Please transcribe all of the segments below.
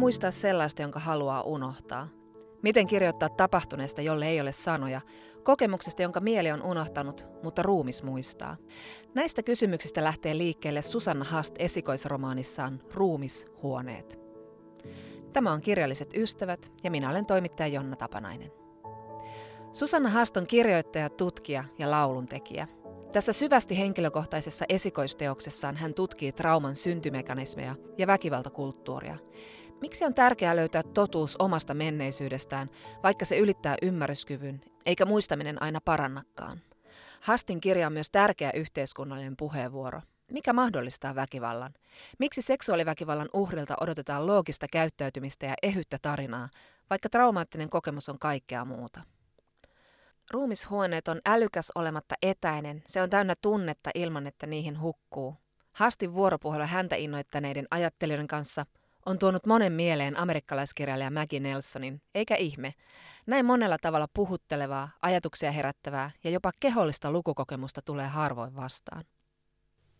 muistaa sellaista, jonka haluaa unohtaa? Miten kirjoittaa tapahtuneesta, jolle ei ole sanoja? Kokemuksesta, jonka mieli on unohtanut, mutta ruumis muistaa. Näistä kysymyksistä lähtee liikkeelle Susanna Hast esikoisromaanissaan Ruumishuoneet. Tämä on Kirjalliset ystävät ja minä olen toimittaja Jonna Tapanainen. Susanna Hast on kirjoittaja, tutkija ja lauluntekijä. Tässä syvästi henkilökohtaisessa esikoisteoksessaan hän tutkii trauman syntymekanismeja ja väkivaltakulttuuria. Miksi on tärkeää löytää totuus omasta menneisyydestään, vaikka se ylittää ymmärryskyvyn, eikä muistaminen aina parannakaan? Hastin kirja on myös tärkeä yhteiskunnallinen puheenvuoro. Mikä mahdollistaa väkivallan? Miksi seksuaaliväkivallan uhrilta odotetaan loogista käyttäytymistä ja ehyttä tarinaa, vaikka traumaattinen kokemus on kaikkea muuta? Ruumishuoneet on älykäs olematta etäinen, se on täynnä tunnetta ilman, että niihin hukkuu. Hastin vuoropuhelu häntä innoittaneiden ajattelijoiden kanssa on tuonut monen mieleen amerikkalaiskirjailija Maggie Nelsonin, eikä ihme. Näin monella tavalla puhuttelevaa, ajatuksia herättävää ja jopa kehollista lukukokemusta tulee harvoin vastaan.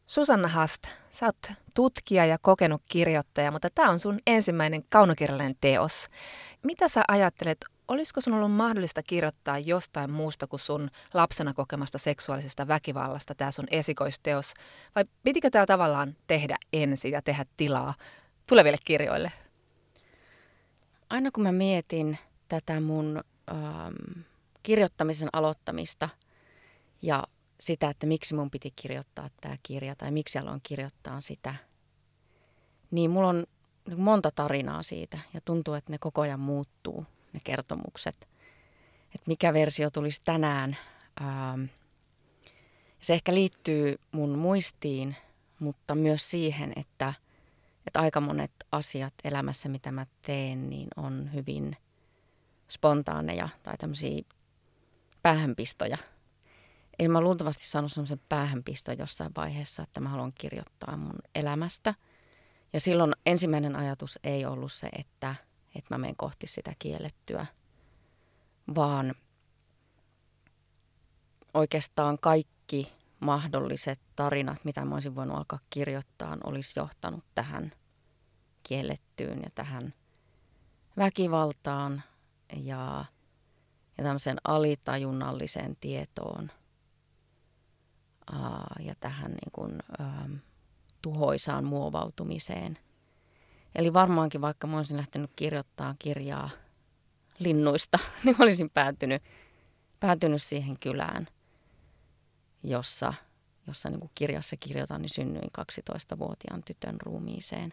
Susanna Hast, sä oot tutkija ja kokenut kirjoittaja, mutta tämä on sun ensimmäinen kaunokirjallinen teos. Mitä sä ajattelet, olisiko sun ollut mahdollista kirjoittaa jostain muusta kuin sun lapsena kokemasta seksuaalisesta väkivallasta tämä sun esikoisteos? Vai pitikö tämä tavallaan tehdä ensin ja tehdä tilaa tuleville kirjoille? Aina kun mä mietin tätä mun ähm, kirjoittamisen aloittamista ja sitä, että miksi mun piti kirjoittaa tämä kirja tai miksi aloin kirjoittaa sitä, niin mulla on monta tarinaa siitä ja tuntuu, että ne koko ajan muuttuu – ne kertomukset, että mikä versio tulisi tänään. Ähm, se ehkä liittyy mun muistiin, mutta myös siihen, että, että aika monet asiat elämässä, mitä mä teen, niin on hyvin spontaaneja tai tämmöisiä päähänpistoja. Eli mä luultavasti saanut semmoisen päähänpisto jossain vaiheessa, että mä haluan kirjoittaa mun elämästä. Ja silloin ensimmäinen ajatus ei ollut se, että – että mä menen kohti sitä kiellettyä, vaan oikeastaan kaikki mahdolliset tarinat, mitä mä olisin voinut alkaa kirjoittaa, olisi johtanut tähän kiellettyyn ja tähän väkivaltaan ja, ja tämmöiseen alitajunnalliseen tietoon aa, ja tähän niin kuin, ää, tuhoisaan muovautumiseen – Eli varmaankin vaikka mä olisin lähtenyt kirjoittamaan kirjaa linnuista, niin olisin päätynyt, päätynyt siihen kylään, jossa, jossa niin kuin kirjassa kirjoitan, niin synnyin 12-vuotiaan tytön ruumiiseen.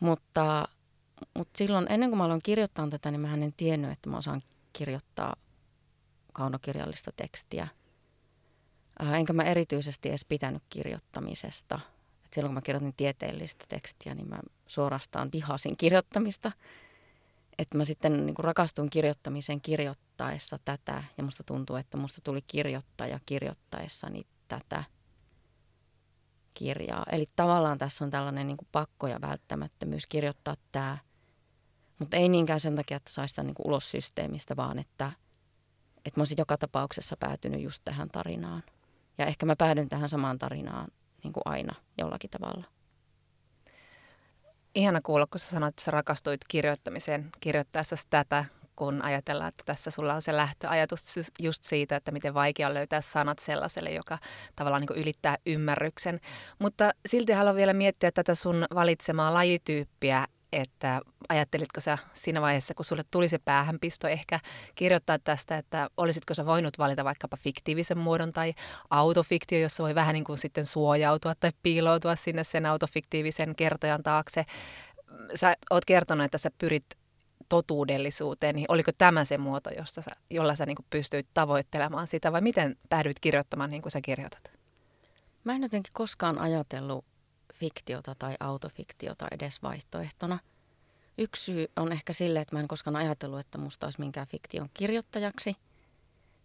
Mutta, mutta silloin, ennen kuin mä aloin kirjoittaa tätä, niin mä en tiennyt, että mä osaan kirjoittaa kaunokirjallista tekstiä. Enkä mä erityisesti edes pitänyt kirjoittamisesta – et silloin kun mä kirjoitin tieteellistä tekstiä, niin mä suorastaan vihasin kirjoittamista. Että mä sitten niin kuin rakastuin kirjoittamiseen kirjoittaessa tätä ja musta tuntuu, että musta tuli kirjoittaja kirjoittaessani tätä kirjaa. Eli tavallaan tässä on tällainen niin kuin pakko ja välttämättömyys kirjoittaa tämä, mutta ei niinkään sen takia, että saisi tämän niin kuin ulos systeemistä, vaan että, että mä olisin joka tapauksessa päätynyt just tähän tarinaan. Ja ehkä mä päädyn tähän samaan tarinaan niin kuin aina jollakin tavalla. Ihana kuulla, kun sä sanoit, että sä rakastuit kirjoittamiseen kirjoittaessa tätä, kun ajatellaan, että tässä sulla on se lähtöajatus just siitä, että miten vaikea on löytää sanat sellaiselle, joka tavallaan niin ylittää ymmärryksen. Mutta silti haluan vielä miettiä tätä sun valitsemaa lajityyppiä, että ajattelitko sä siinä vaiheessa, kun sulle tuli se päähänpisto ehkä kirjoittaa tästä, että olisitko sä voinut valita vaikkapa fiktiivisen muodon tai autofiktio, jossa voi vähän niin kuin sitten suojautua tai piiloutua sinne sen autofiktiivisen kertojan taakse. Sä oot kertonut, että sä pyrit totuudellisuuteen, niin oliko tämä se muoto, josta sä, jolla sä niin pystyit tavoittelemaan sitä vai miten päädyit kirjoittamaan niin kuin sä kirjoitat? Mä en jotenkin koskaan ajatellut fiktiota tai autofiktiota edes vaihtoehtona. Yksi syy on ehkä sille, että mä en koskaan ajatellut, että musta olisi minkään fiktion kirjoittajaksi.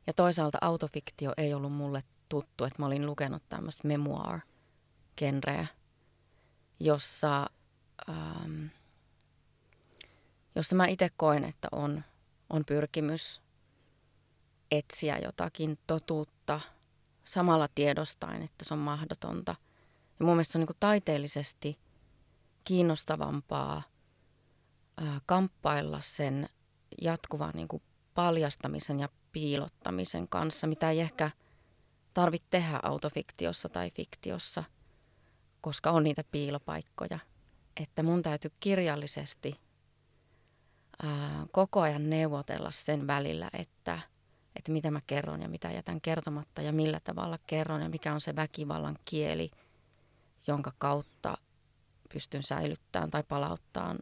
Ja toisaalta autofiktio ei ollut mulle tuttu, että mä olin lukenut tämmöistä memoir-genreä, jossa, ähm, jossa mä itse koen, että on, on pyrkimys etsiä jotakin totuutta samalla tiedostain, että se on mahdotonta – ja mun mielestä se on niin taiteellisesti kiinnostavampaa kamppailla sen jatkuvan niin kuin paljastamisen ja piilottamisen kanssa, mitä ei ehkä tarvitse tehdä autofiktiossa tai fiktiossa, koska on niitä piilopaikkoja. Että mun täytyy kirjallisesti ää, koko ajan neuvotella sen välillä, että, että mitä mä kerron ja mitä jätän kertomatta ja millä tavalla kerron ja mikä on se väkivallan kieli, jonka kautta pystyn säilyttämään tai palauttamaan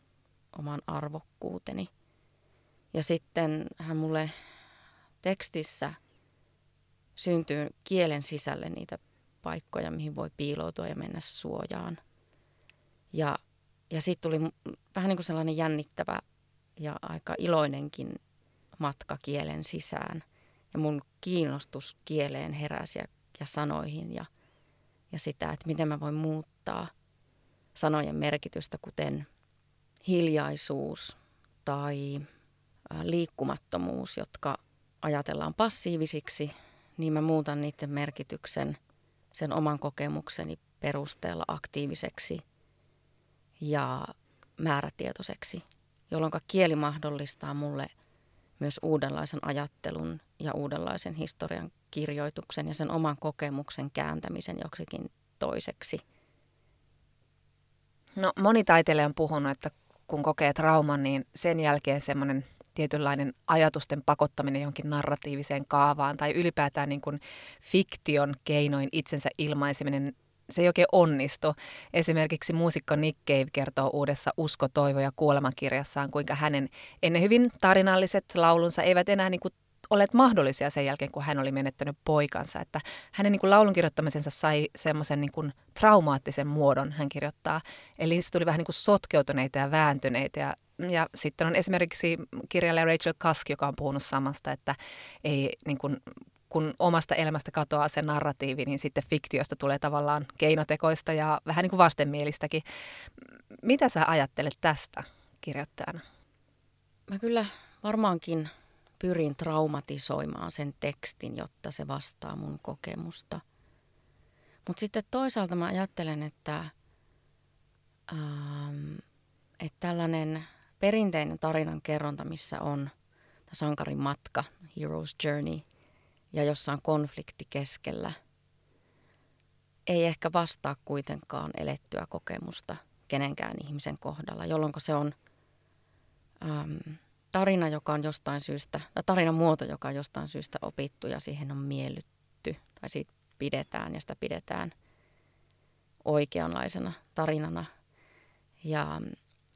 oman arvokkuuteni. Ja sitten hän mulle tekstissä syntyy kielen sisälle niitä paikkoja, mihin voi piiloutua ja mennä suojaan. Ja, ja sitten tuli vähän niin kuin sellainen jännittävä ja aika iloinenkin matka kielen sisään. Ja mun kiinnostus kieleen heräsi ja, ja sanoihin ja, ja sitä, että miten mä voin muuttaa sanojen merkitystä, kuten hiljaisuus tai liikkumattomuus, jotka ajatellaan passiivisiksi, niin mä muutan niiden merkityksen sen oman kokemukseni perusteella aktiiviseksi ja määrätietoiseksi, jolloin kieli mahdollistaa mulle myös uudenlaisen ajattelun ja uudenlaisen historian kirjoituksen ja sen oman kokemuksen kääntämisen joksikin toiseksi. No moni taiteilija on puhunut, että kun kokee trauman, niin sen jälkeen semmoinen tietynlainen ajatusten pakottaminen johonkin narratiiviseen kaavaan tai ylipäätään niin kuin fiktion keinoin itsensä ilmaiseminen, se ei oikein onnistu. Esimerkiksi muusikko Nick Cave kertoo uudessa Usko, toivo ja kuolemakirjassaan, kuinka hänen ennen hyvin tarinalliset laulunsa eivät enää niin kuin olleet mahdollisia sen jälkeen, kun hän oli menettänyt poikansa. Että hänen niin kuin laulun kirjoittamisensa sai semmoisen niin traumaattisen muodon, hän kirjoittaa. Eli se tuli vähän niin kuin sotkeutuneita ja vääntyneitä. Ja, ja sitten on esimerkiksi kirjailija Rachel Kask, joka on puhunut samasta, että ei niin kuin, kun omasta elämästä katoaa se narratiivi, niin sitten fiktiosta tulee tavallaan keinotekoista ja vähän niin kuin vastenmielistäkin. Mitä sä ajattelet tästä kirjoittajana? Mä kyllä varmaankin pyrin traumatisoimaan sen tekstin, jotta se vastaa mun kokemusta. Mutta sitten toisaalta mä ajattelen, että, ähm, että tällainen perinteinen tarinan kerronta, missä on sankarin matka, hero's journey, ja jossa on konflikti keskellä, ei ehkä vastaa kuitenkaan elettyä kokemusta kenenkään ihmisen kohdalla, jolloin se on... Ähm, tarina, joka on jostain syystä, tai tarinan muoto, joka on jostain syystä opittu ja siihen on miellytty, tai siitä pidetään ja sitä pidetään oikeanlaisena tarinana. Ja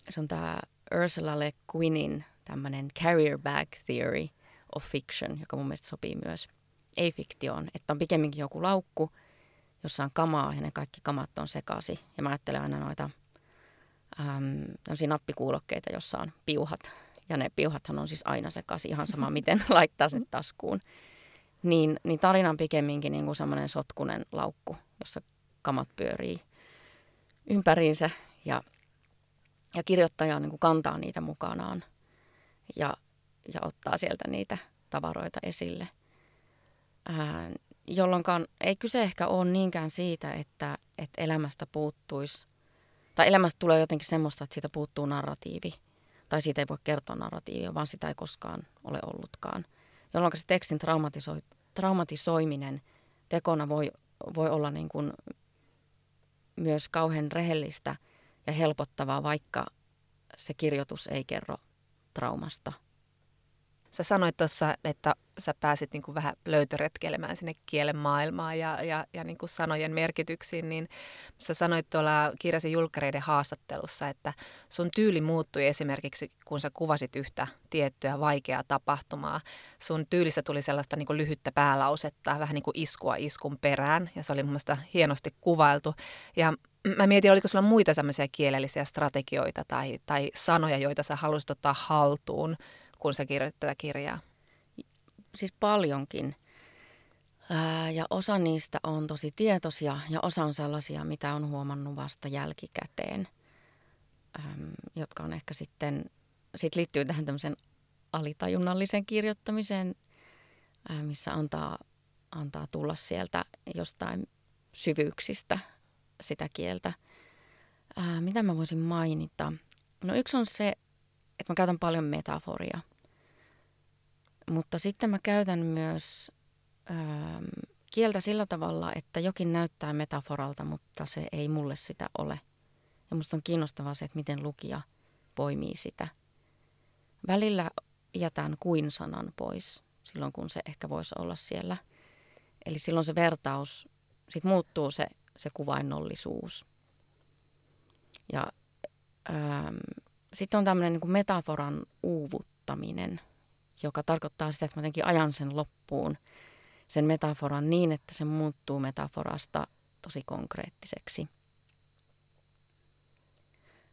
se on tämä Ursula Le Guinin tämmöinen carrier bag theory of fiction, joka mun mielestä sopii myös ei-fiktioon, että on pikemminkin joku laukku, jossa on kamaa ja ne kaikki kamat on sekasi. Ja mä ajattelen aina noita äm, nappikuulokkeita, jossa on piuhat ja ne piuhathan on siis aina sekaisin, ihan sama miten laittaa sen taskuun. Niin, niin tarina on pikemminkin niin kuin semmoinen sotkunen laukku, jossa kamat pyörii ympäriinsä ja, ja kirjoittaja niin kuin kantaa niitä mukanaan ja, ja ottaa sieltä niitä tavaroita esille. Ää, jolloin ei kyse ehkä ole niinkään siitä, että, että elämästä puuttuisi, tai elämästä tulee jotenkin semmoista, että siitä puuttuu narratiivi – tai siitä ei voi kertoa narratiivia, vaan sitä ei koskaan ole ollutkaan. Jolloin se tekstin traumatisoi, traumatisoiminen tekona voi, voi olla niin kuin myös kauhean rehellistä ja helpottavaa, vaikka se kirjoitus ei kerro traumasta. Sä sanoit tuossa, että sä pääsit niin kuin vähän löytöretkelemään sinne kielen maailmaan ja, ja, ja niin kuin sanojen merkityksiin, niin sä sanoit tuolla kirjasi julkkareiden haastattelussa, että sun tyyli muuttui esimerkiksi, kun sä kuvasit yhtä tiettyä vaikeaa tapahtumaa. Sun tyylissä tuli sellaista niin kuin lyhyttä päälausetta, vähän niin kuin iskua iskun perään, ja se oli mun mielestä hienosti kuvailtu. Ja mä mietin, oliko sulla muita semmoisia kielellisiä strategioita tai, tai sanoja, joita sä haluaisit ottaa haltuun, kun sä kirjoitit tätä kirjaa? Siis paljonkin. Ja osa niistä on tosi tietoisia ja osa on sellaisia, mitä on huomannut vasta jälkikäteen, jotka on ehkä sitten, sit liittyy tähän tämmöisen alitajunnallisen kirjoittamiseen, missä antaa, antaa tulla sieltä jostain syvyyksistä sitä kieltä. Mitä mä voisin mainita? No yksi on se, että mä käytän paljon metaforia. Mutta sitten mä käytän myös ähm, kieltä sillä tavalla, että jokin näyttää metaforalta, mutta se ei mulle sitä ole. Ja musta on kiinnostavaa se, että miten lukija poimii sitä. Välillä jätän kuin-sanan pois silloin, kun se ehkä voisi olla siellä. Eli silloin se vertaus, sitten muuttuu se, se kuvainnollisuus. Ja ähm, sitten on tämmöinen niin metaforan uuvuttaminen, joka tarkoittaa sitä, että mä jotenkin ajan sen loppuun, sen metaforan niin, että se muuttuu metaforasta tosi konkreettiseksi.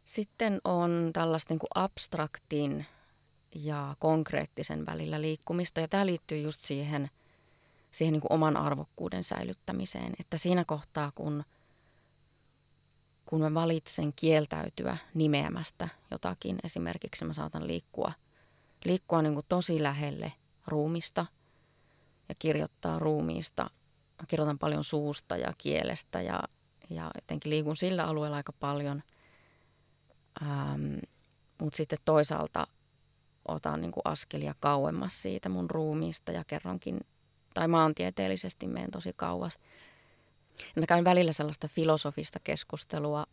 Sitten on tällaista niin kuin abstraktin ja konkreettisen välillä liikkumista. Ja tämä liittyy just siihen, siihen niin kuin oman arvokkuuden säilyttämiseen. Että siinä kohtaa, kun, kun mä valitsen kieltäytyä nimeämästä jotakin, esimerkiksi mä saatan liikkua, liikkua niin kuin tosi lähelle ruumista ja kirjoittaa ruumiista. Mä kirjoitan paljon suusta ja kielestä ja, ja jotenkin liikun sillä alueella aika paljon. Ähm, Mutta sitten toisaalta – otan niin kuin askelia kauemmas siitä mun ruumiista ja kerronkin, tai maantieteellisesti menen tosi kauas. Mä käyn välillä sellaista filosofista keskustelua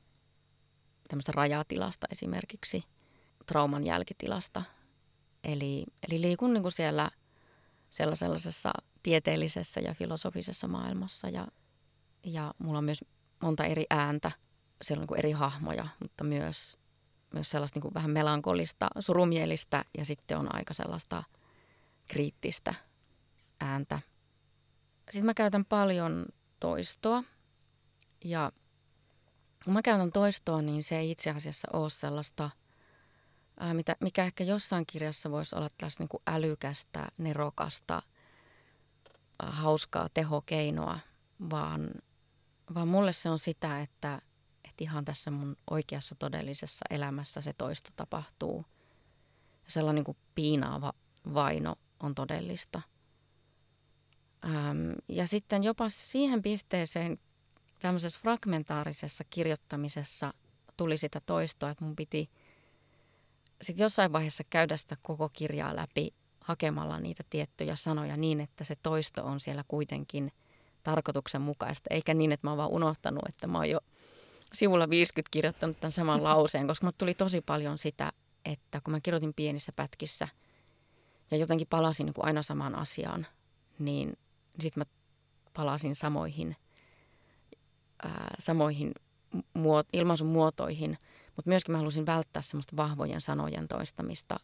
tämmöistä rajatilasta esimerkiksi, trauman jälkitilasta. Eli, eli liikun niin kuin siellä sellaisessa tieteellisessä ja filosofisessa maailmassa ja, ja mulla on myös monta eri ääntä, siellä on niin kuin eri hahmoja, mutta myös myös sellaista niin kuin vähän melankolista, surumielistä ja sitten on aika sellaista kriittistä ääntä. Sitten mä käytän paljon toistoa ja kun mä käytän toistoa, niin se ei itse asiassa ole sellaista, ää, mitä, mikä ehkä jossain kirjassa voisi olla tällaista niin kuin älykästä, nerokasta, ää, hauskaa tehokeinoa, vaan, vaan mulle se on sitä, että että ihan tässä mun oikeassa todellisessa elämässä se toisto tapahtuu. Ja sellainen niin kuin piinaava vaino on todellista. Ähm, ja sitten jopa siihen pisteeseen tämmöisessä fragmentaarisessa kirjoittamisessa tuli sitä toistoa, että mun piti sitten jossain vaiheessa käydä sitä koko kirjaa läpi hakemalla niitä tiettyjä sanoja niin, että se toisto on siellä kuitenkin tarkoituksenmukaista, eikä niin, että mä oon vaan unohtanut, että mä oon jo – sivulla 50 kirjoittanut tämän saman lauseen, koska mulle tuli tosi paljon sitä, että kun mä kirjoitin pienissä pätkissä ja jotenkin palasin niin kuin aina samaan asiaan, niin sitten mä palasin samoihin, ää, samoihin muot, ilmaisun muotoihin, mutta myöskin mä halusin välttää semmoista vahvojen sanojen toistamista,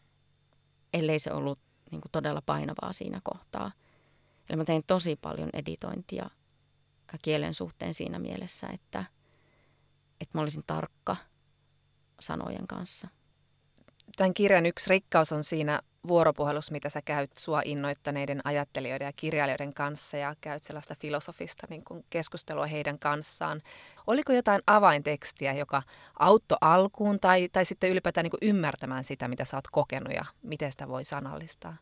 ellei se ollut niin kuin todella painavaa siinä kohtaa. Eli mä tein tosi paljon editointia kielen suhteen siinä mielessä, että – että mä olisin tarkka sanojen kanssa. Tämän kirjan yksi rikkaus on siinä vuoropuhelussa, mitä sä käyt sua innoittaneiden ajattelijoiden ja kirjailijoiden kanssa ja käyt sellaista filosofista niin kuin keskustelua heidän kanssaan. Oliko jotain avaintekstiä, joka auttoi alkuun tai, tai sitten ylipäätään niin kuin ymmärtämään sitä, mitä sä oot kokenut ja miten sitä voi sanallistaa?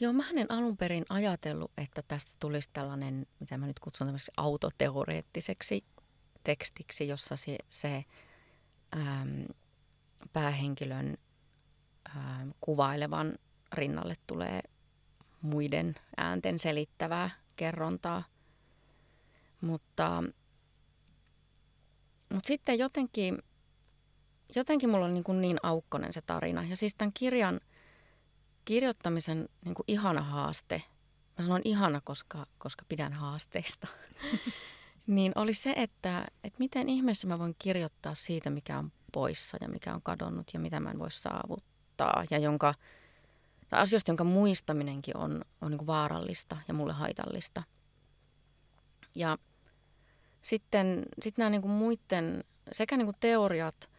Joo, mä en alun perin ajatellut, että tästä tulisi tällainen, mitä mä nyt kutsun tämmöiseksi autoteoreettiseksi tekstiksi, jossa se, se äm, päähenkilön äm, kuvailevan rinnalle tulee muiden äänten selittävää kerrontaa. Mutta, mutta sitten jotenkin, jotenkin mulla on niin, kuin niin aukkonen se tarina. Ja siis tämän kirjan kirjoittamisen niin kuin ihana haaste, mä sanon ihana, koska, koska pidän haasteista, Niin oli se, että, että miten ihmeessä mä voin kirjoittaa siitä, mikä on poissa ja mikä on kadonnut ja mitä mä en voi saavuttaa. Ja jonka, tai asioista, jonka muistaminenkin on, on niin vaarallista ja mulle haitallista. Ja sitten sit nämä niin kuin muiden, sekä niin kuin teoriat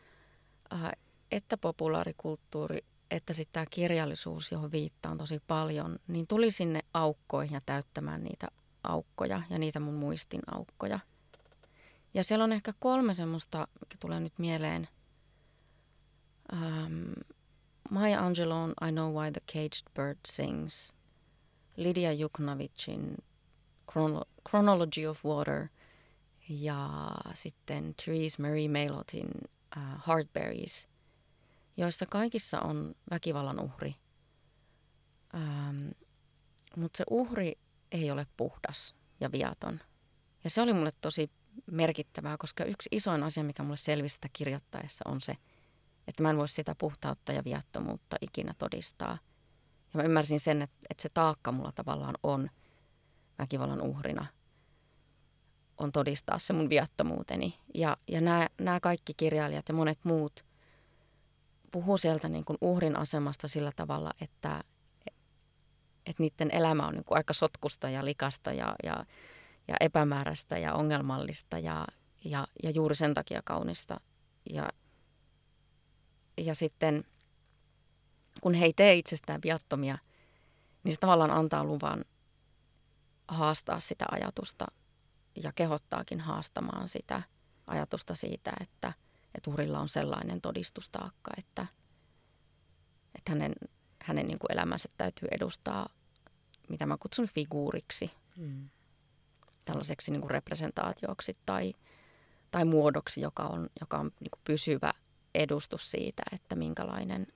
äh, että populaarikulttuuri, että sitten tämä kirjallisuus, johon viittaan tosi paljon, niin tuli sinne aukkoihin ja täyttämään niitä aukkoja ja niitä mun muistin aukkoja. Ja siellä on ehkä kolme semmoista, mikä tulee nyt mieleen. Um, Maya Angelo'n I Know Why the Caged Bird Sings, Lydia Juknavicin Chrono- Chronology of Water ja sitten Therese Marie Mailotin uh, Heartberries. joissa kaikissa on väkivallan uhri. Ähm, mutta se uhri ei ole puhdas ja viaton. Ja se oli mulle tosi merkittävää, koska yksi isoin asia, mikä mulle selvisi sitä kirjoittaessa, on se, että mä en voi sitä puhtautta ja viattomuutta ikinä todistaa. Ja mä ymmärsin sen, että, että se taakka mulla tavallaan on väkivallan uhrina, on todistaa se mun viattomuuteni. Ja, ja nämä, nämä kaikki kirjailijat ja monet muut puhuu sieltä niin kuin uhrin asemasta sillä tavalla, että, että niiden elämä on niin kuin aika sotkusta ja likasta ja, ja, ja epämääräistä ja ongelmallista ja, ja, ja juuri sen takia kaunista. Ja, ja sitten kun he ei tee itsestään viattomia, niin se tavallaan antaa luvan haastaa sitä ajatusta ja kehottaakin haastamaan sitä ajatusta siitä, että, että uhrilla on sellainen todistustaakka, että, että hänen, hänen niin kuin elämänsä täytyy edustaa, mitä mä kutsun figuuriksi, mm. tällaiseksi niin kuin representaatioksi tai, tai muodoksi, joka on, joka on niin kuin pysyvä edustus siitä, että minkälainen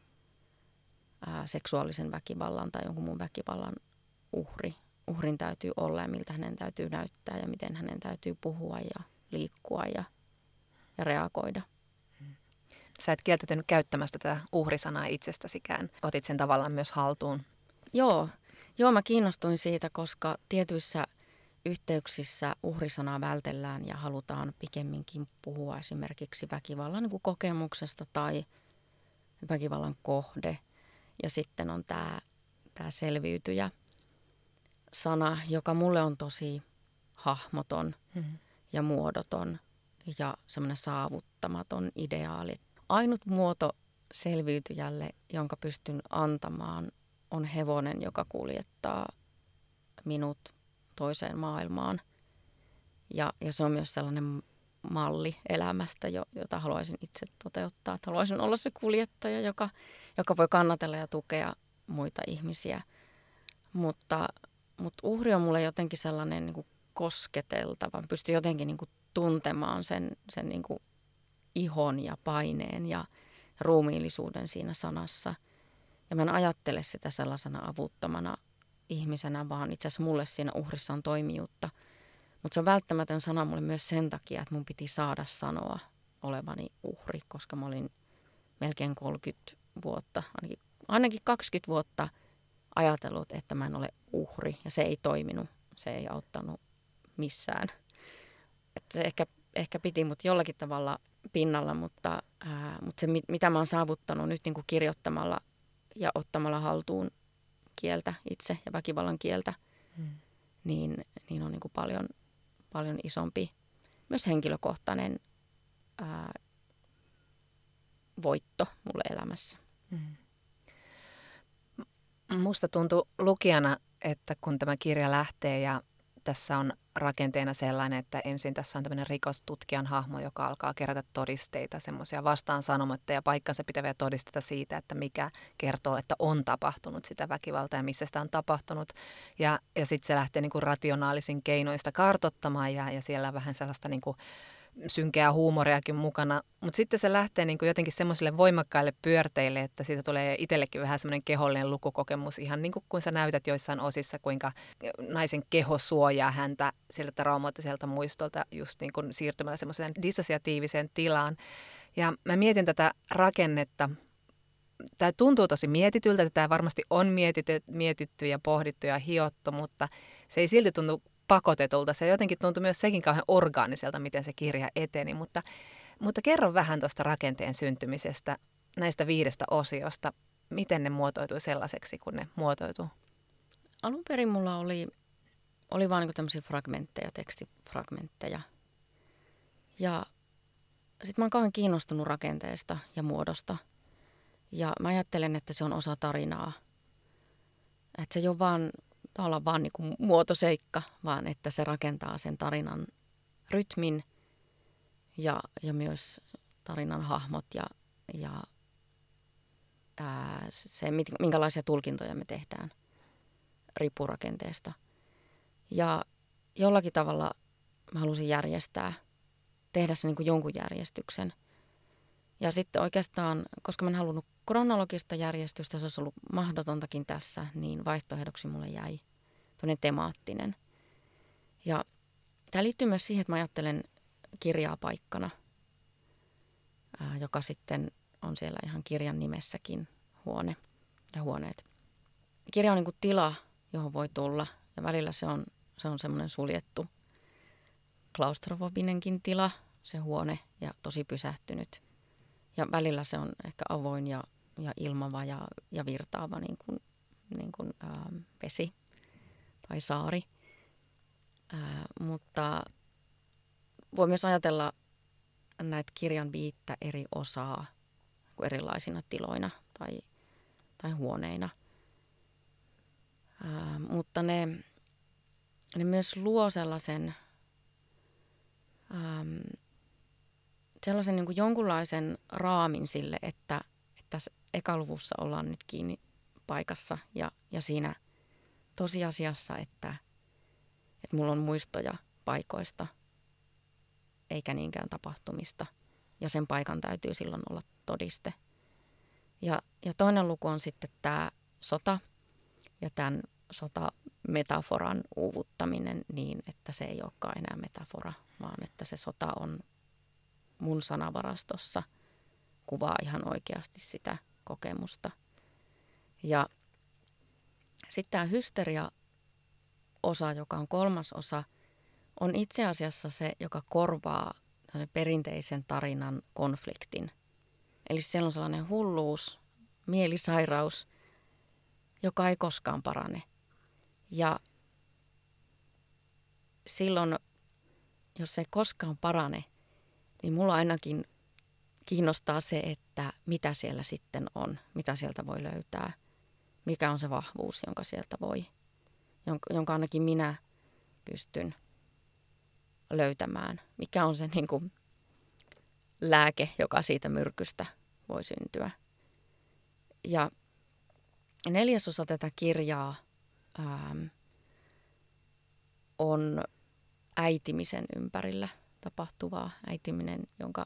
ää, seksuaalisen väkivallan tai jonkun muun väkivallan uhri, uhrin täytyy olla ja miltä hänen täytyy näyttää ja miten hänen täytyy puhua ja liikkua ja, ja reagoida. Sä et kieltäytynyt käyttämästä tätä uhrisanaa itsestäsikään. Otit sen tavallaan myös haltuun. Joo, Joo mä kiinnostuin siitä, koska tietyissä yhteyksissä uhrisanaa vältellään ja halutaan pikemminkin puhua esimerkiksi väkivallan niin kokemuksesta tai väkivallan kohde. Ja sitten on tämä, tämä selviytyjä sana, joka mulle on tosi hahmoton mm-hmm. ja muodoton ja semmoinen saavuttamaton ideaali. Ainut muoto selviytyjälle, jonka pystyn antamaan, on hevonen, joka kuljettaa minut toiseen maailmaan. Ja, ja se on myös sellainen malli elämästä, jota haluaisin itse toteuttaa. Että haluaisin olla se kuljettaja, joka, joka voi kannatella ja tukea muita ihmisiä. Mutta, mutta uhri on mulle jotenkin sellainen niin kuin kosketeltava. Pystyn jotenkin niin kuin tuntemaan sen, sen niin kuin ihon ja paineen ja ruumiillisuuden siinä sanassa. Ja mä en ajattele sitä sellaisena avuttomana ihmisenä, vaan itse asiassa mulle siinä uhrissa on toimijuutta. Mutta se on välttämätön sana mulle myös sen takia, että mun piti saada sanoa olevani uhri, koska mä olin melkein 30 vuotta, ainakin, ainakin 20 vuotta ajatellut, että mä en ole uhri. Ja se ei toiminut, se ei auttanut missään. Et se ehkä, ehkä piti mut jollakin tavalla pinnalla, mutta, ää, mutta se mitä mä oon saavuttanut nyt niin kuin kirjoittamalla ja ottamalla haltuun kieltä itse ja väkivallan kieltä, hmm. niin, niin on niin kuin paljon, paljon isompi, myös henkilökohtainen ää, voitto mulle elämässä. Hmm. Musta tuntuu lukijana, että kun tämä kirja lähtee ja tässä on rakenteena sellainen, että ensin tässä on tämmöinen rikostutkijan hahmo, joka alkaa kerätä todisteita, semmoisia vastaan sanomatta ja paikkansa pitäviä todisteita siitä, että mikä kertoo, että on tapahtunut sitä väkivaltaa ja missä sitä on tapahtunut. Ja, ja sitten se lähtee niin kuin rationaalisin keinoista kartottamaan ja, ja siellä vähän sellaista niin kuin synkeää huumoriakin mukana, mutta sitten se lähtee niin kuin jotenkin semmoisille voimakkaille pyörteille, että siitä tulee itsellekin vähän semmoinen kehollinen lukukokemus, ihan niin kuin kun sä näytät joissain osissa, kuinka naisen keho suojaa häntä siltä traumaattiselta muistolta just niin kuin siirtymällä semmoiseen dissosiatiiviseen tilaan. Ja mä mietin tätä rakennetta, tämä tuntuu tosi mietityltä, että tämä varmasti on mietitty, mietitty ja pohdittu ja hiottu, mutta se ei silti tunnu pakotetulta. Se jotenkin tuntui myös sekin kauhean orgaaniselta, miten se kirja eteni, mutta, mutta kerro vähän tuosta rakenteen syntymisestä, näistä viidestä osiosta. Miten ne muotoitui sellaiseksi, kun ne muotoitu? Alun perin mulla oli, oli vain niin tämmöisiä fragmentteja, tekstifragmentteja. Ja sitten mä oon kauhean kiinnostunut rakenteesta ja muodosta. Ja mä ajattelen, että se on osa tarinaa. Että se ei ole vaan olla vaan niin kuin muotoseikka, vaan että se rakentaa sen tarinan rytmin ja, ja myös tarinan hahmot ja, ja ää, se, minkälaisia tulkintoja me tehdään ripurakenteesta. Ja jollakin tavalla mä halusin järjestää, tehdä sen niin kuin jonkun järjestyksen. Ja sitten oikeastaan, koska mä en halunnut kronologista järjestystä, se olisi ollut mahdotontakin tässä, niin vaihtoehdoksi mulle jäi tuonne temaattinen. Ja tämä liittyy myös siihen, että mä ajattelen kirjaa paikkana, joka sitten on siellä ihan kirjan nimessäkin huone ja huoneet. Kirja on niin kuin tila, johon voi tulla ja välillä se on, se on semmoinen suljettu klaustrofobinenkin tila, se huone ja tosi pysähtynyt. Ja välillä se on ehkä avoin ja, ja ilmava ja, ja virtaava niin kuin, niin kuin ää, vesi tai saari. Ää, mutta voi myös ajatella näitä kirjan viittä eri osaa erilaisina tiloina tai, tai huoneina. Ää, mutta ne, ne myös luo sellaisen, äm, sellaisen niin kuin jonkunlaisen raamin sille, että, että tässä ekaluvussa ollaan nyt kiinni paikassa ja, ja siinä tosiasiassa, että, että mulla on muistoja paikoista eikä niinkään tapahtumista. Ja sen paikan täytyy silloin olla todiste. Ja, ja toinen luku on sitten tämä sota ja tämän sotametaforan uuvuttaminen niin, että se ei olekaan enää metafora, vaan että se sota on mun sanavarastossa, kuvaa ihan oikeasti sitä kokemusta. Ja sitten tämä hysteria-osa, joka on kolmas osa, on itse asiassa se, joka korvaa perinteisen tarinan konfliktin. Eli siellä on sellainen hulluus, mielisairaus, joka ei koskaan parane. Ja silloin, jos se ei koskaan parane, niin mulla ainakin kiinnostaa se, että mitä siellä sitten on, mitä sieltä voi löytää, mikä on se vahvuus, jonka sieltä voi, jonka, ainakin minä pystyn löytämään, mikä on se niin kuin, lääke, joka siitä myrkystä voi syntyä. Ja neljäsosa tätä kirjaa ähm, on äitimisen ympärillä tapahtuvaa. Äitiminen, jonka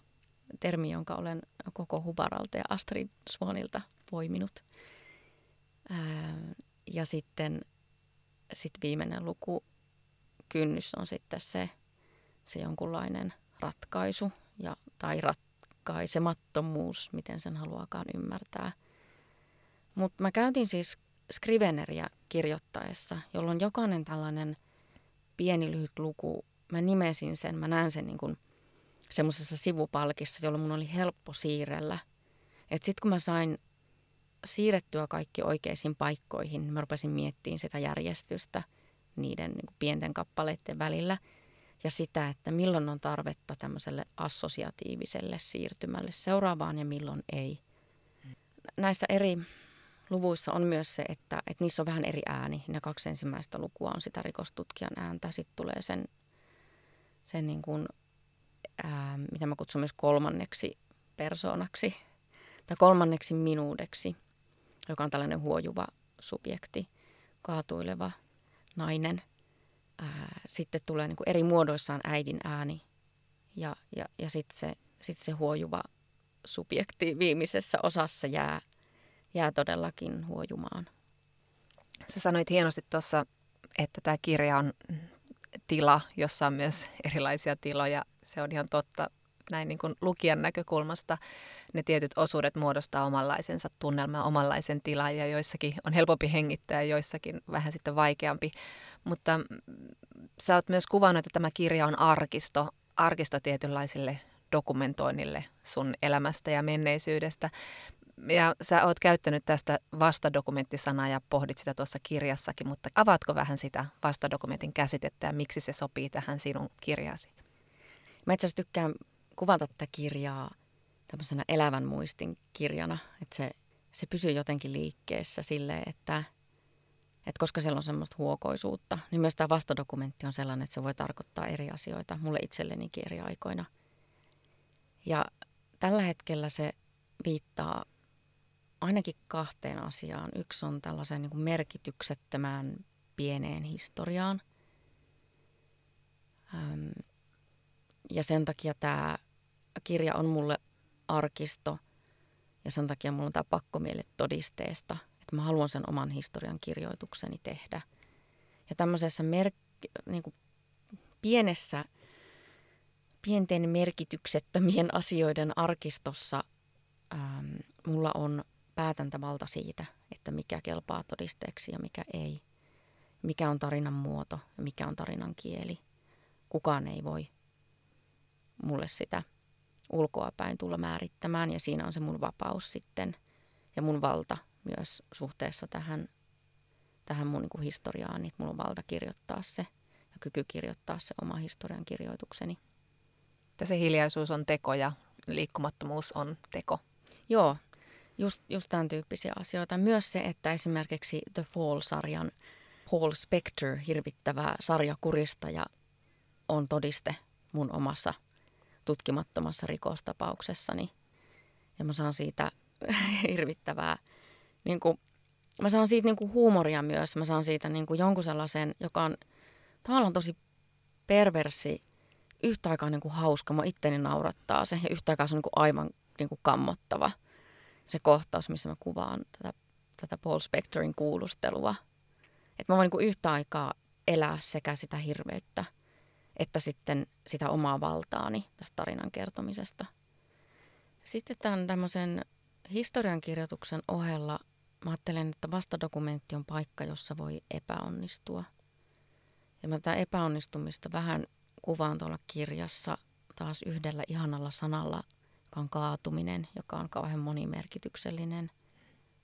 termi, jonka olen koko Hubaralta ja Astrid Swanilta poiminut. Ja sitten sit viimeinen luku, kynnys on sitten se, se jonkunlainen ratkaisu ja, tai ratkaisemattomuus, miten sen haluakaan ymmärtää. Mutta mä käytin siis Scriveneriä kirjoittaessa, jolloin jokainen tällainen pieni lyhyt luku, mä nimesin sen, mä näen sen niin kuin semmoisessa sivupalkissa, jolloin mun oli helppo siirrellä. Että sitten kun mä sain siirrettyä kaikki oikeisiin paikkoihin, niin mä rupesin miettimään sitä järjestystä niiden niin kuin pienten kappaleiden välillä ja sitä, että milloin on tarvetta tämmöiselle assosiatiiviselle siirtymälle seuraavaan ja milloin ei. Näissä eri luvuissa on myös se, että, että niissä on vähän eri ääni. Ne kaksi ensimmäistä lukua on sitä rikostutkijan ääntä. Sitten tulee sen, sen niin kuin, ää, mitä mä kutsun myös kolmanneksi persoonaksi tai kolmanneksi minuudeksi, joka on tällainen huojuva subjekti, kaatuileva nainen. Ää, sitten tulee niin kuin eri muodoissaan äidin ääni ja, ja, ja sitten se, sit se huojuva subjekti viimeisessä osassa jää jää todellakin huojumaan. Sä sanoit hienosti tuossa, että tämä kirja on tila, jossa on myös erilaisia tiloja. Se on ihan totta näin niin kuin lukijan näkökulmasta. Ne tietyt osuudet muodostaa omanlaisensa tunnelman, omanlaisen tilan ja joissakin on helpompi hengittää ja joissakin vähän sitten vaikeampi. Mutta sä oot myös kuvannut, että tämä kirja on arkisto, arkisto tietynlaisille dokumentoinnille sun elämästä ja menneisyydestä ja sä oot käyttänyt tästä vastadokumenttisanaa ja pohdit sitä tuossa kirjassakin, mutta avaatko vähän sitä vastadokumentin käsitettä ja miksi se sopii tähän sinun kirjaasi? Mä itse asiassa tykkään kuvata tätä kirjaa tämmöisenä elävän muistin kirjana, että se, se pysyy jotenkin liikkeessä sille, että, että koska siellä on semmoista huokoisuutta, niin myös tämä vastadokumentti on sellainen, että se voi tarkoittaa eri asioita mulle itsellenikin eri aikoina. Ja tällä hetkellä se viittaa ainakin kahteen asiaan. Yksi on tällaisen niin merkityksettömään pieneen historiaan. Öm, ja sen takia tämä kirja on mulle arkisto ja sen takia mulla on tämä pakkomielle todisteesta, että mä haluan sen oman historian kirjoitukseni tehdä. Ja tämmöisessä mer- niin kuin pienessä, pienten merkityksettömien asioiden arkistossa ähm, mulla on päätäntävalta siitä, että mikä kelpaa todisteeksi ja mikä ei. Mikä on tarinan muoto ja mikä on tarinan kieli. Kukaan ei voi mulle sitä ulkoapäin tulla määrittämään ja siinä on se mun vapaus sitten ja mun valta myös suhteessa tähän, tähän mun niin historiaan, niin mulla on valta kirjoittaa se ja kyky kirjoittaa se oma historian kirjoitukseni. Että se hiljaisuus on teko ja liikkumattomuus on teko. Joo, just, just tämän tyyppisiä asioita. Myös se, että esimerkiksi The Fall-sarjan Paul Spector, hirvittävä sarjakuristaja, on todiste mun omassa tutkimattomassa rikostapauksessani. Ja mä saan siitä hirvittävää, niin kuin, mä saan siitä niin kuin huumoria myös. Mä saan siitä niin kuin jonkun sellaisen, joka on tavallaan tosi perversi, yhtä aikaa niin kuin hauska. Mä itteni naurattaa se ja yhtä aikaa se on niin kuin aivan niin kuin kammottava. Se kohtaus, missä mä kuvaan tätä, tätä Paul Spectorin kuulustelua. Että mä voin niin yhtä aikaa elää sekä sitä hirveyttä että sitten sitä omaa valtaani tästä tarinan kertomisesta. Sitten tämän tämmöisen historiankirjoituksen ohella mä ajattelen, että vastadokumentti on paikka, jossa voi epäonnistua. Ja mä tätä epäonnistumista vähän kuvaan tuolla kirjassa taas yhdellä ihanalla sanalla, on kaatuminen, joka on kauhean monimerkityksellinen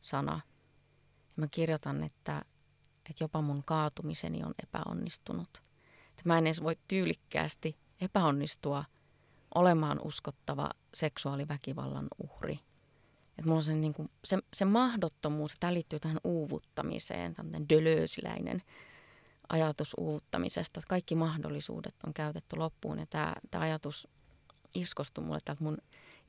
sana. Ja mä kirjoitan, että, että jopa mun kaatumiseni on epäonnistunut – että mä en edes voi tyylikkäästi epäonnistua olemaan uskottava seksuaaliväkivallan uhri. Että mulla on se, niin kuin, se, se mahdottomuus, tämä liittyy tähän uuvuttamiseen, tämmöinen dölösiläinen ajatus uuvuttamisesta, että kaikki mahdollisuudet on käytetty loppuun. Ja tämä, tämä ajatus iskostui mulle täältä mun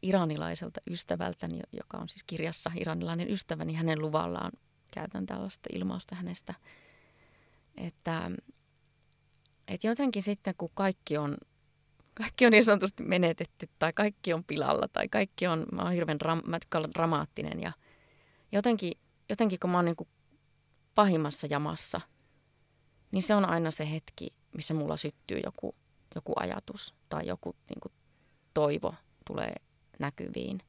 iranilaiselta ystävältäni, joka on siis kirjassa iranilainen ystäväni, hänen luvallaan käytän tällaista ilmausta hänestä, että et jotenkin sitten, kun kaikki on, kaikki on niin sanotusti menetetty tai kaikki on pilalla tai kaikki on, mä oon hirveän ram, mä dramaattinen ja jotenkin, jotenkin kun mä oon niin kuin pahimmassa jamassa, niin se on aina se hetki, missä mulla syttyy joku, joku ajatus tai joku niin kuin toivo tulee näkyviin.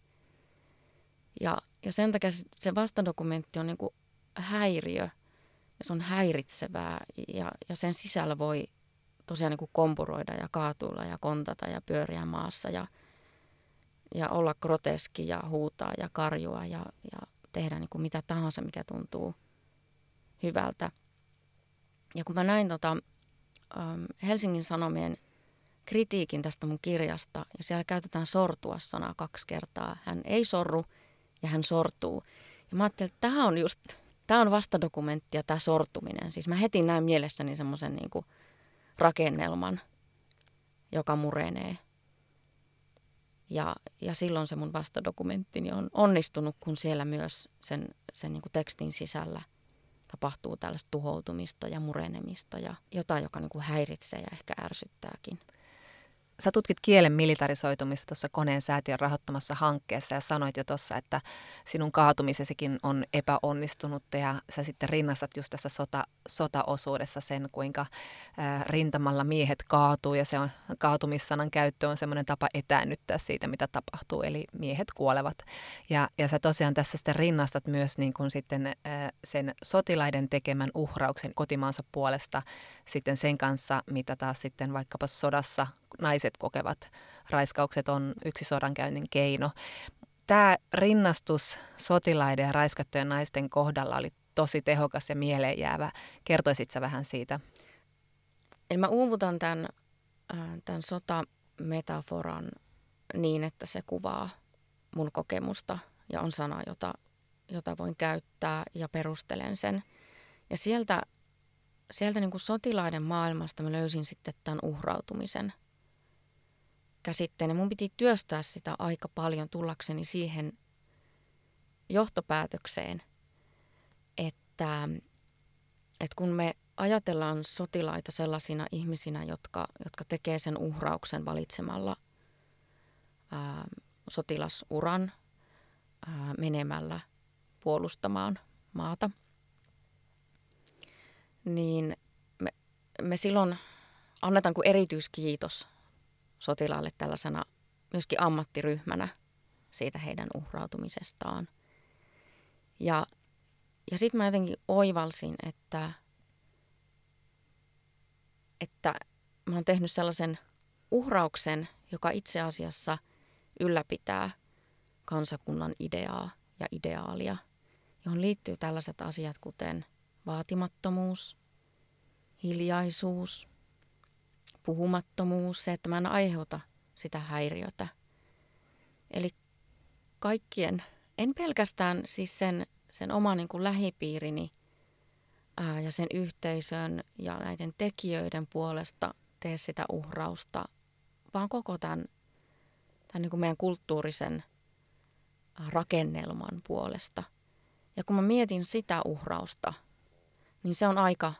Ja, ja sen takia se vastadokumentti on niin kuin häiriö ja se on häiritsevää ja, ja sen sisällä voi tosiaan niin kuin kompuroida ja kaatuilla ja kontata ja pyöriä maassa ja, ja olla groteski ja huutaa ja karjua ja, ja tehdä niin kuin mitä tahansa, mikä tuntuu hyvältä. Ja kun mä näin tota, Helsingin Sanomien kritiikin tästä mun kirjasta, ja siellä käytetään sortua-sanaa kaksi kertaa. Hän ei sorru ja hän sortuu. Ja mä ajattelin, että tämä on just, tämä on vastadokumentti ja tämä sortuminen. Siis mä heti näin mielessäni semmoisen niin rakennelman, joka murenee. Ja, ja silloin se mun vastadokumenttini on onnistunut, kun siellä myös sen, sen niin kuin tekstin sisällä tapahtuu tällaista tuhoutumista ja murenemista ja jotain, joka niin kuin häiritsee ja ehkä ärsyttääkin. Sä tutkit kielen militarisoitumista tuossa koneen säätiön rahoittamassa hankkeessa ja sanoit jo tuossa, että sinun kaatumisesikin on epäonnistunutta ja sä sitten rinnastat just tässä sota, sotaosuudessa sen, kuinka ää, rintamalla miehet kaatuu ja se on, kaatumissanan käyttö on semmoinen tapa etäännyttää siitä, mitä tapahtuu, eli miehet kuolevat. Ja, ja sä tosiaan tässä sitten rinnastat myös niin kuin sitten ää, sen sotilaiden tekemän uhrauksen kotimaansa puolesta sitten sen kanssa, mitä taas sitten vaikkapa sodassa naiset kokevat. Raiskaukset on yksi sodankäynnin keino. Tämä rinnastus sotilaiden ja raiskattujen naisten kohdalla oli tosi tehokas ja mieleenjäävä. Kertoisit sä vähän siitä? Eli mä uuvutan tämän, äh, tämän sotametaforan niin, että se kuvaa mun kokemusta ja on sana, jota, jota voin käyttää ja perustelen sen. Ja sieltä, sieltä niin kuin sotilaiden maailmasta mä löysin sitten tämän uhrautumisen käsitteen. Ja mun piti työstää sitä aika paljon tullakseni siihen johtopäätökseen, että, että kun me ajatellaan sotilaita sellaisina ihmisinä, jotka, jotka tekee sen uhrauksen valitsemalla ää, sotilasuran ää, menemällä puolustamaan maata, niin me, me silloin annetaan kuin erityiskiitos sotilaalle tällaisena myöskin ammattiryhmänä siitä heidän uhrautumisestaan. Ja, ja sitten mä jotenkin oivalsin, että, että mä oon tehnyt sellaisen uhrauksen, joka itse asiassa ylläpitää kansakunnan ideaa ja ideaalia, johon liittyy tällaiset asiat kuten vaatimattomuus, hiljaisuus, puhumattomuus, se, että mä en aiheuta sitä häiriötä. Eli kaikkien, en pelkästään siis sen, sen oman niin lähipiirini ää, ja sen yhteisön ja näiden tekijöiden puolesta tee sitä uhrausta, vaan koko tämän, tämän niin kuin meidän kulttuurisen rakennelman puolesta. Ja kun mä mietin sitä uhrausta, niin se on aika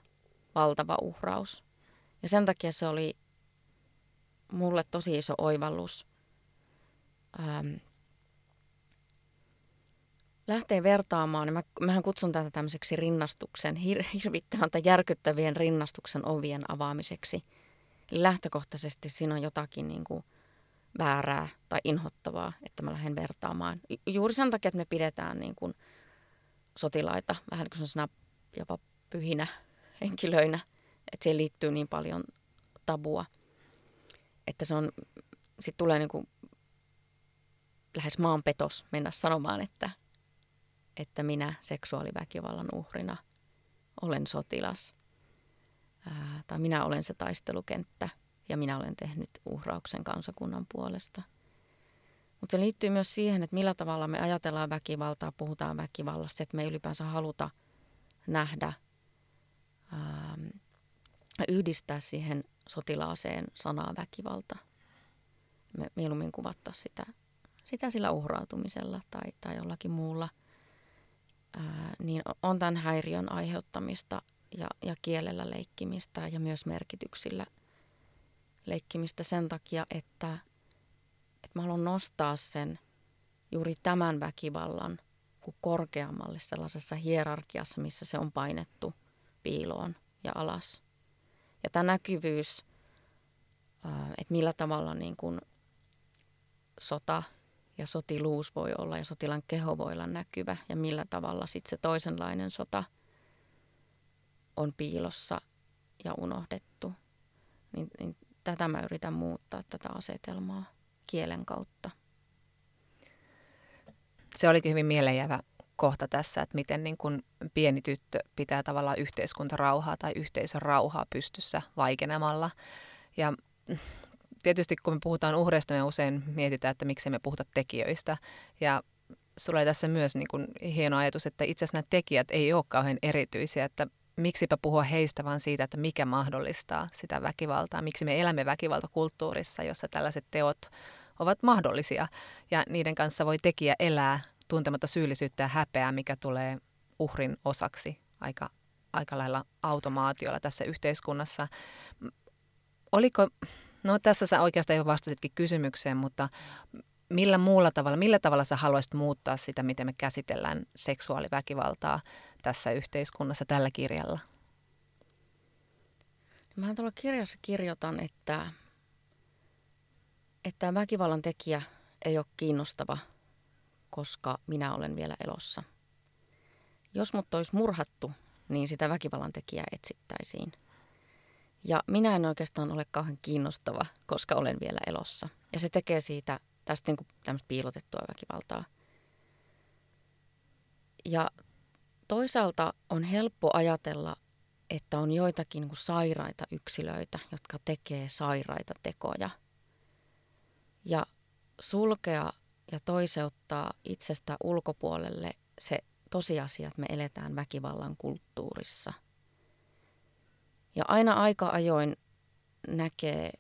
valtava uhraus. Ja sen takia se oli mulle tosi iso oivallus ähm, lähtee vertaamaan, niin mä, mähän kutsun tätä tämmöiseksi rinnastuksen, hir, hirvittävän tai järkyttävien rinnastuksen ovien avaamiseksi. Eli lähtökohtaisesti siinä on jotakin niin kuin väärää tai inhottavaa, että mä lähden vertaamaan. Juuri sen takia, että me pidetään niin kuin sotilaita vähän niin kuin jopa pyhinä henkilöinä, että siihen liittyy niin paljon tabua, että se on, sitten tulee niin kuin lähes maanpetos mennä sanomaan, että, että minä seksuaaliväkivallan uhrina olen sotilas. Ää, tai minä olen se taistelukenttä ja minä olen tehnyt uhrauksen kansakunnan puolesta. Mutta se liittyy myös siihen, että millä tavalla me ajatellaan väkivaltaa, puhutaan väkivallasta, että me ei ylipäänsä haluta nähdä yhdistää siihen sotilaaseen sanaa väkivalta. Me mieluummin kuvattaa sitä, sitä sillä uhrautumisella tai, tai jollakin muulla. Ää, niin on tämän häiriön aiheuttamista ja, ja kielellä leikkimistä ja myös merkityksillä leikkimistä sen takia, että, että mä haluan nostaa sen juuri tämän väkivallan kuin korkeammalle sellaisessa hierarkiassa, missä se on painettu piiloon ja alas. Ja tämä näkyvyys, että millä tavalla niin kuin sota ja sotiluus voi olla ja sotilan keho voi olla näkyvä ja millä tavalla sitten se toisenlainen sota on piilossa ja unohdettu. Niin, niin tätä mä yritän muuttaa, tätä asetelmaa kielen kautta. Se olikin hyvin mielenjäävä kohta tässä, että miten niin kuin pieni tyttö pitää tavallaan yhteiskuntarauhaa tai yhteisön rauhaa pystyssä vaikenemalla. Ja tietysti kun me puhutaan uhreista, me usein mietitään, että miksi me puhuta tekijöistä. Ja sulla oli tässä myös niin kuin hieno ajatus, että itse asiassa nämä tekijät ei ole kauhean erityisiä, että miksipä puhua heistä, vaan siitä, että mikä mahdollistaa sitä väkivaltaa. Miksi me elämme väkivaltakulttuurissa, jossa tällaiset teot ovat mahdollisia ja niiden kanssa voi tekijä elää tuntematta syyllisyyttä ja häpeää, mikä tulee uhrin osaksi aika, aika lailla automaatiolla tässä yhteiskunnassa. Oliko, no tässä sä oikeastaan jo vastasitkin kysymykseen, mutta millä muulla tavalla, millä tavalla sä haluaisit muuttaa sitä, miten me käsitellään seksuaaliväkivaltaa tässä yhteiskunnassa tällä kirjalla? Mä tuolla kirjassa kirjoitan, että, että väkivallan tekijä ei ole kiinnostava – koska minä olen vielä elossa. Jos mut olisi murhattu, niin sitä väkivallan tekijää etsittäisiin. Ja minä en oikeastaan ole kauhean kiinnostava, koska olen vielä elossa. Ja se tekee siitä tästä niin tämmöistä piilotettua väkivaltaa. Ja toisaalta on helppo ajatella, että on joitakin niin sairaita yksilöitä, jotka tekee sairaita tekoja. Ja sulkea ja toiseuttaa itsestä ulkopuolelle se tosiasia, että me eletään väkivallan kulttuurissa. Ja aina aika ajoin näkee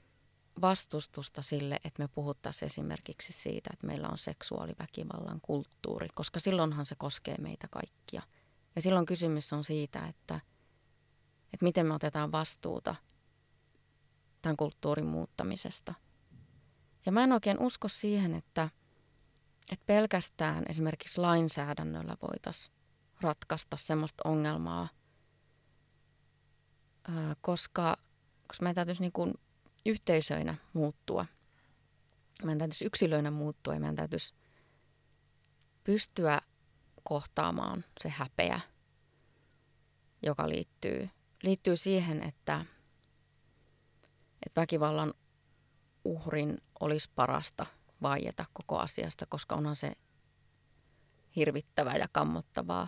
vastustusta sille, että me puhuttaisiin esimerkiksi siitä, että meillä on seksuaaliväkivallan kulttuuri, koska silloinhan se koskee meitä kaikkia. Ja silloin kysymys on siitä, että, että miten me otetaan vastuuta tämän kulttuurin muuttamisesta. Ja mä en oikein usko siihen, että – että pelkästään esimerkiksi lainsäädännöllä voitaisiin ratkaista semmoista ongelmaa, koska, koska meidän täytyisi niin kuin yhteisöinä muuttua. Meidän täytyisi yksilöinä muuttua ja meidän täytyisi pystyä kohtaamaan se häpeä, joka liittyy, liittyy siihen, että, että väkivallan uhrin olisi parasta vaieta koko asiasta, koska onhan se hirvittävää ja kammottavaa,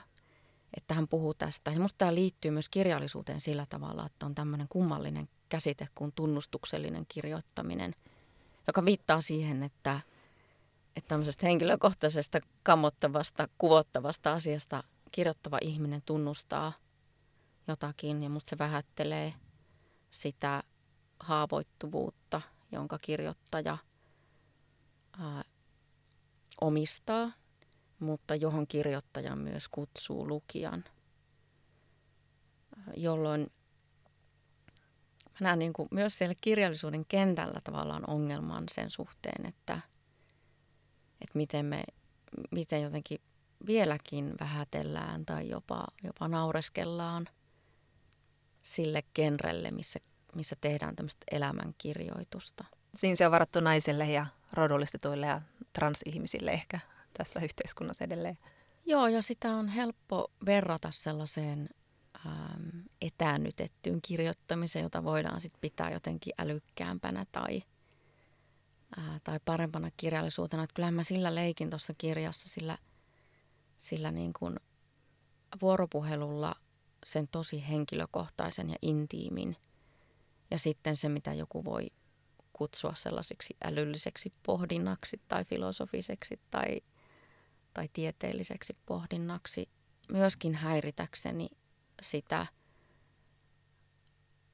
että hän puhuu tästä. Ja minusta tämä liittyy myös kirjallisuuteen sillä tavalla, että on tämmöinen kummallinen käsite kuin tunnustuksellinen kirjoittaminen, joka viittaa siihen, että, että tämmöisestä henkilökohtaisesta kammottavasta, kuvottavasta asiasta kirjoittava ihminen tunnustaa jotakin ja musta se vähättelee sitä haavoittuvuutta, jonka kirjoittaja ää, omistaa, mutta johon kirjoittaja myös kutsuu lukijan, jolloin mä näen niin kuin myös siellä kirjallisuuden kentällä tavallaan ongelman sen suhteen, että, että miten me miten jotenkin vieläkin vähätellään tai jopa, jopa naureskellaan sille genrelle, missä, missä tehdään tämmöistä elämänkirjoitusta. Siinä se on varattu naisille ja rodullistetuille ja transihmisille ehkä tässä yhteiskunnassa edelleen. Joo, ja sitä on helppo verrata sellaiseen ähm, etäännytettyyn kirjoittamiseen, jota voidaan sitten pitää jotenkin älykkäämpänä tai, äh, tai parempana kirjallisuutena. Että kyllähän mä sillä leikin tuossa kirjassa, sillä, sillä niin kuin vuoropuhelulla sen tosi henkilökohtaisen ja intiimin ja sitten se, mitä joku voi kutsua sellaisiksi älylliseksi pohdinnaksi tai filosofiseksi tai, tai tieteelliseksi pohdinnaksi, myöskin häiritäkseni sitä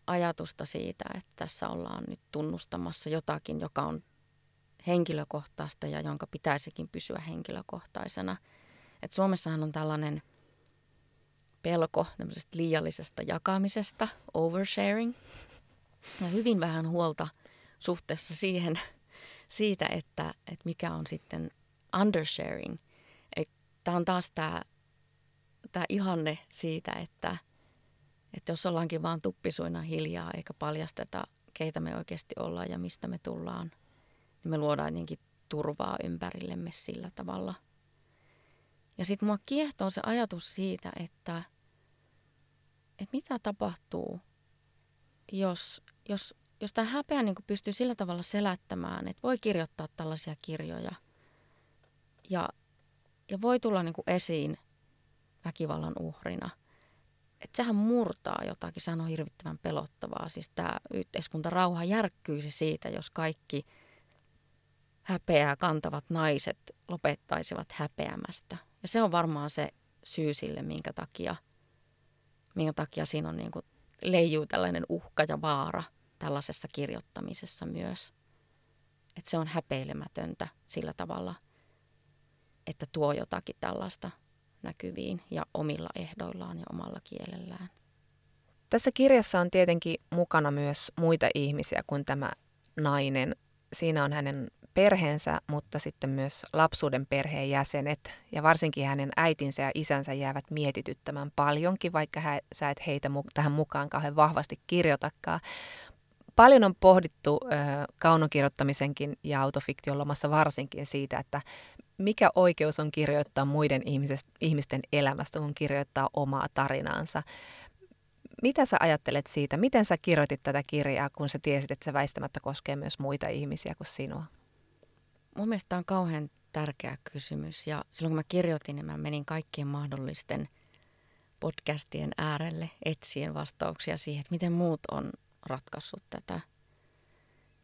ajatusta siitä, että tässä ollaan nyt tunnustamassa jotakin, joka on henkilökohtaista ja jonka pitäisikin pysyä henkilökohtaisena. Et Suomessahan on tällainen pelko liiallisesta jakamisesta, oversharing, ja hyvin vähän huolta suhteessa siihen, siitä, että, että mikä on sitten undersharing. Tämä on taas tämä tämä ihanne siitä, että, että jos ollaankin vaan tuppisuina hiljaa eikä paljasteta, keitä me oikeasti ollaan ja mistä me tullaan, niin me luodaan jotenkin turvaa ympärillemme sillä tavalla. Ja sitten mua kiehtoo se ajatus siitä, että, että mitä tapahtuu, jos, jos, jos tämä häpeä niin pystyy sillä tavalla selättämään, että voi kirjoittaa tällaisia kirjoja ja, ja voi tulla niin esiin – väkivallan uhrina. Että sehän murtaa jotakin, sehän on hirvittävän pelottavaa. Siis tämä yhteiskuntarauha järkkyisi siitä, jos kaikki häpeää kantavat naiset lopettaisivat häpeämästä. Ja se on varmaan se syy sille, minkä takia, minkä takia siinä on niin kuin leijuu tällainen uhka ja vaara tällaisessa kirjoittamisessa myös. Että se on häpeilemätöntä sillä tavalla, että tuo jotakin tällaista näkyviin ja omilla ehdoillaan ja omalla kielellään. Tässä kirjassa on tietenkin mukana myös muita ihmisiä kuin tämä nainen. Siinä on hänen perheensä, mutta sitten myös lapsuuden perheen jäsenet ja varsinkin hänen äitinsä ja isänsä jäävät mietityttämään paljonkin, vaikka hä, sä et heitä mu- tähän mukaan kauhean vahvasti kirjoitakaan. Paljon on pohdittu äh, kaunokirjoittamisenkin ja autofiktion lomassa varsinkin siitä, että mikä oikeus on kirjoittaa muiden ihmisten elämästä, kun kirjoittaa omaa tarinaansa. Mitä sä ajattelet siitä? Miten sä kirjoitit tätä kirjaa, kun sä tiesit, että se väistämättä koskee myös muita ihmisiä kuin sinua? Mun mielestä on kauhean tärkeä kysymys. Ja silloin kun mä kirjoitin, niin mä menin kaikkien mahdollisten podcastien äärelle etsien vastauksia siihen, että miten muut on ratkaissut tätä.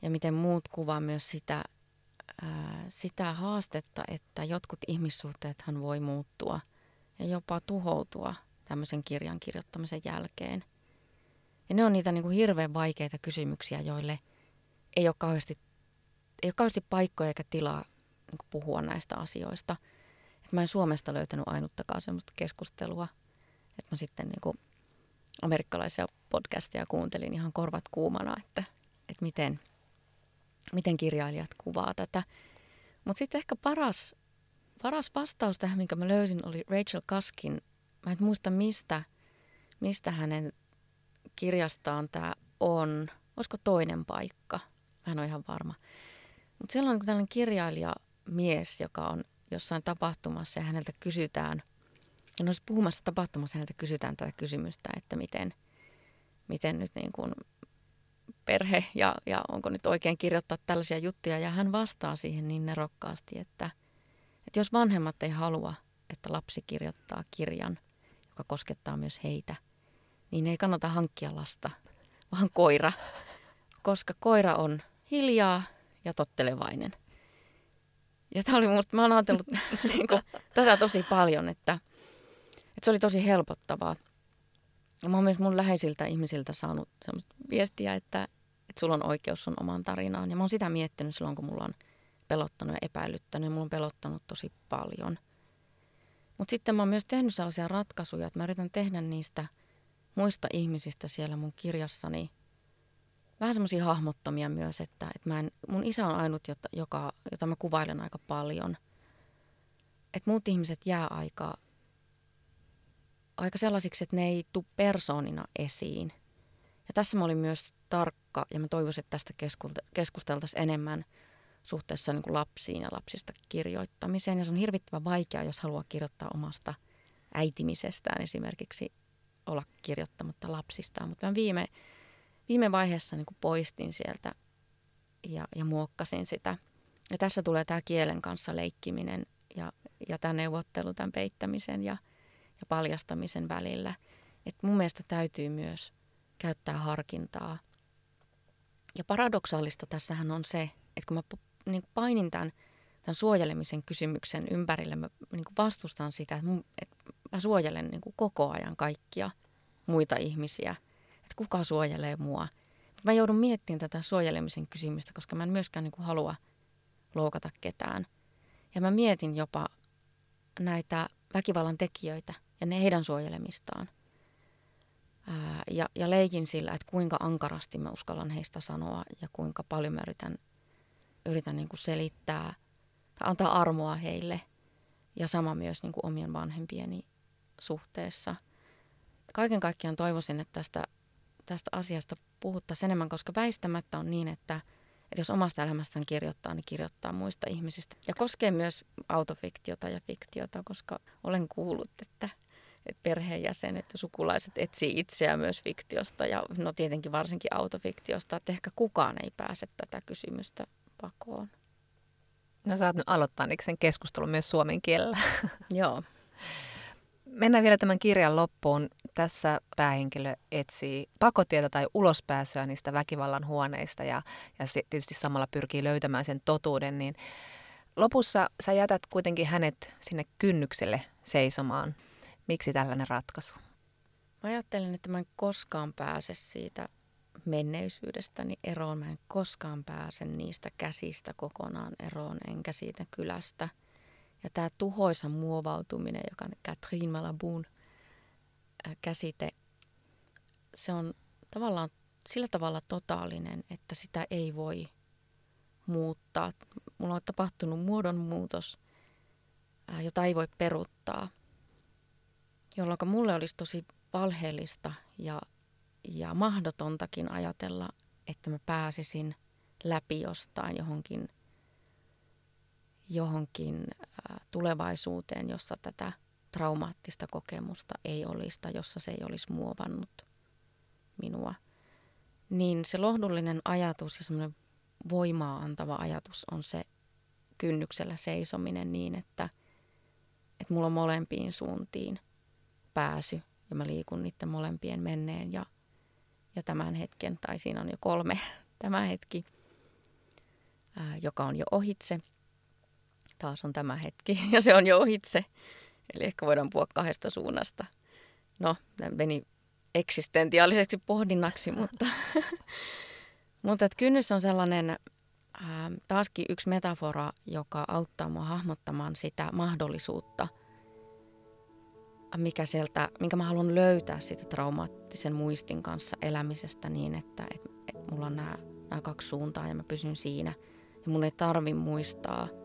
Ja miten muut kuvaa myös sitä, sitä haastetta, että jotkut ihmissuhteethan voi muuttua ja jopa tuhoutua tämmöisen kirjan kirjoittamisen jälkeen. Ja ne on niitä niin kuin hirveän vaikeita kysymyksiä, joille ei ole kauheasti, ei ole kauheasti paikkoja eikä tilaa niin kuin puhua näistä asioista. Et mä en Suomesta löytänyt ainuttakaan semmoista keskustelua, että mä sitten niin kuin amerikkalaisia podcasteja kuuntelin ihan korvat kuumana, että, että miten – miten kirjailijat kuvaa tätä. Mutta sitten ehkä paras paras vastaus tähän, minkä mä löysin, oli Rachel Kaskin. Mä en muista, mistä, mistä hänen kirjastaan tämä on. Olisiko toinen paikka? Mä en ole ihan varma. Mutta silloin kun tällainen kirjailija mies, joka on jossain tapahtumassa ja häneltä kysytään, ja olisi puhumassa tapahtumassa häneltä kysytään tätä kysymystä, että miten, miten nyt niin kuin perhe ja, ja onko nyt oikein kirjoittaa tällaisia juttuja. Ja hän vastaa siihen niin nerokkaasti, että, että jos vanhemmat ei halua, että lapsi kirjoittaa kirjan, joka koskettaa myös heitä, niin ei kannata hankkia lasta, vaan koira, koska koira on hiljaa ja tottelevainen. Ja tämä oli musta, mä oon ajatellut niin kuin, tätä tosi paljon, että, että se oli tosi helpottavaa. Ja mä oon myös mun läheisiltä ihmisiltä saanut semmoista viestiä, että, että sulla on oikeus sun omaan tarinaan. Ja mä oon sitä miettinyt silloin, kun mulla on pelottanut ja epäilyttänyt. Ja mulla on pelottanut tosi paljon. Mutta sitten mä oon myös tehnyt sellaisia ratkaisuja, että mä yritän tehdä niistä muista ihmisistä siellä mun kirjassani vähän semmoisia hahmottomia myös, että, että mä en, mun isä on ainut, jota, joka, jota mä kuvailen aika paljon. Että muut ihmiset jää aika, aika sellaisiksi, että ne ei tule persoonina esiin. Ja tässä mä olin myös tarkka ja mä toivoisin, että tästä keskusteltaisiin enemmän suhteessa niin kuin lapsiin ja lapsista kirjoittamiseen. Ja se on hirvittävän vaikeaa, jos haluaa kirjoittaa omasta äitimisestään esimerkiksi olla kirjoittamatta lapsistaan. Mutta mä viime viime vaiheessa niin kuin poistin sieltä ja, ja muokkasin sitä. Ja tässä tulee tämä kielen kanssa leikkiminen ja, ja tämä neuvottelu tämän peittämisen ja, ja paljastamisen välillä. Et mun mielestä täytyy myös käyttää harkintaa. Ja paradoksaalista tässähän on se, että kun mä niin painin tämän, tämän suojelemisen kysymyksen ympärille, mä niin vastustan sitä, että, mun, että mä suojelen niin koko ajan kaikkia muita ihmisiä – että kuka suojelee mua. Mä joudun miettimään tätä suojelemisen kysymystä, koska mä en myöskään niin halua loukata ketään. Ja mä mietin jopa näitä väkivallan tekijöitä ja ne heidän suojelemistaan. Ää, ja, ja leikin sillä, että kuinka ankarasti mä uskallan heistä sanoa ja kuinka paljon mä yritän, yritän niin kuin selittää tai antaa armoa heille. Ja sama myös niin kuin omien vanhempieni suhteessa. Kaiken kaikkiaan toivoisin, että tästä tästä asiasta puhuttaisiin enemmän, koska väistämättä on niin, että, että jos omasta elämästään kirjoittaa, niin kirjoittaa muista ihmisistä. Ja koskee myös autofiktiota ja fiktiota, koska olen kuullut, että, perheenjäsenet ja sukulaiset etsii itseään myös fiktiosta ja no tietenkin varsinkin autofiktiosta, että ehkä kukaan ei pääse tätä kysymystä pakoon. No sä oot nyt aloittaa sen keskustelun myös suomen kielellä. Joo. Mennään vielä tämän kirjan loppuun. Tässä päähenkilö etsii pakotietä tai ulospääsyä niistä väkivallan huoneista ja, ja se tietysti samalla pyrkii löytämään sen totuuden, niin lopussa sä jätät kuitenkin hänet sinne kynnykselle seisomaan. Miksi tällainen ratkaisu? Mä ajattelen, että mä en koskaan pääse siitä menneisyydestäni eroon. Mä en koskaan pääse niistä käsistä kokonaan eroon, enkä siitä kylästä – ja tämä tuhoisa muovautuminen, joka on Catherine Malabun käsite, se on tavallaan sillä tavalla totaalinen, että sitä ei voi muuttaa. Mulla on tapahtunut muodonmuutos, jota ei voi peruttaa, jolloin mulle olisi tosi valheellista ja, ja mahdotontakin ajatella, että mä pääsisin läpi jostain johonkin johonkin tulevaisuuteen, jossa tätä traumaattista kokemusta ei olisi tai jossa se ei olisi muovannut minua. Niin se lohdullinen ajatus ja semmoinen voimaa antava ajatus on se kynnyksellä seisominen niin, että, että mulla on molempiin suuntiin pääsy ja mä liikun niiden molempien menneen ja, ja tämän hetken, tai siinä on jo kolme, tämä hetki, ää, joka on jo ohitse – taas on tämä hetki ja se on jo ohitse. Eli ehkä voidaan puhua kahdesta suunnasta. No, tämä meni eksistentiaaliseksi pohdinnaksi, mutta, mutta että kynnys on sellainen ää, taaskin yksi metafora, joka auttaa mua hahmottamaan sitä mahdollisuutta, mikä sieltä, minkä mä haluan löytää sitä traumaattisen muistin kanssa elämisestä niin, että et, et mulla on nämä, nämä kaksi suuntaa ja mä pysyn siinä. Ja mun ei tarvi muistaa –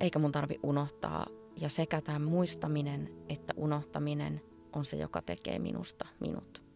eikä mun tarvi unohtaa. Ja sekä tämä muistaminen että unohtaminen on se, joka tekee minusta minut.